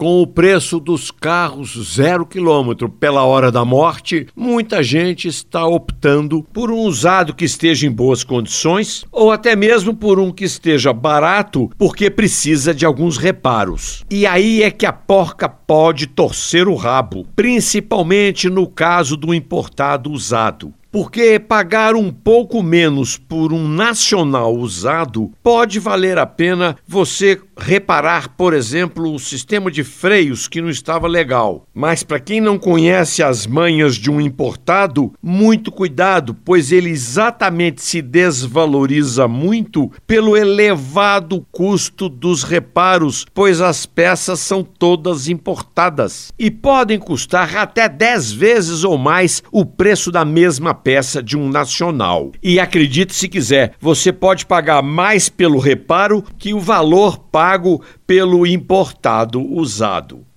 Com o preço dos carros zero quilômetro pela hora da morte, muita gente está optando por um usado que esteja em boas condições ou até mesmo por um que esteja barato porque precisa de alguns reparos. E aí é que a porca pode torcer o rabo, principalmente no caso do importado usado porque pagar um pouco menos por um nacional usado pode valer a pena você reparar, por exemplo, o sistema de freios que não estava legal. Mas para quem não conhece as manhas de um importado, muito cuidado, pois ele exatamente se desvaloriza muito pelo elevado custo dos reparos, pois as peças são todas importadas e podem custar até 10 vezes ou mais o preço da mesma peça de um nacional. E acredite se quiser, você pode pagar mais pelo reparo que o valor pago pelo importado usado.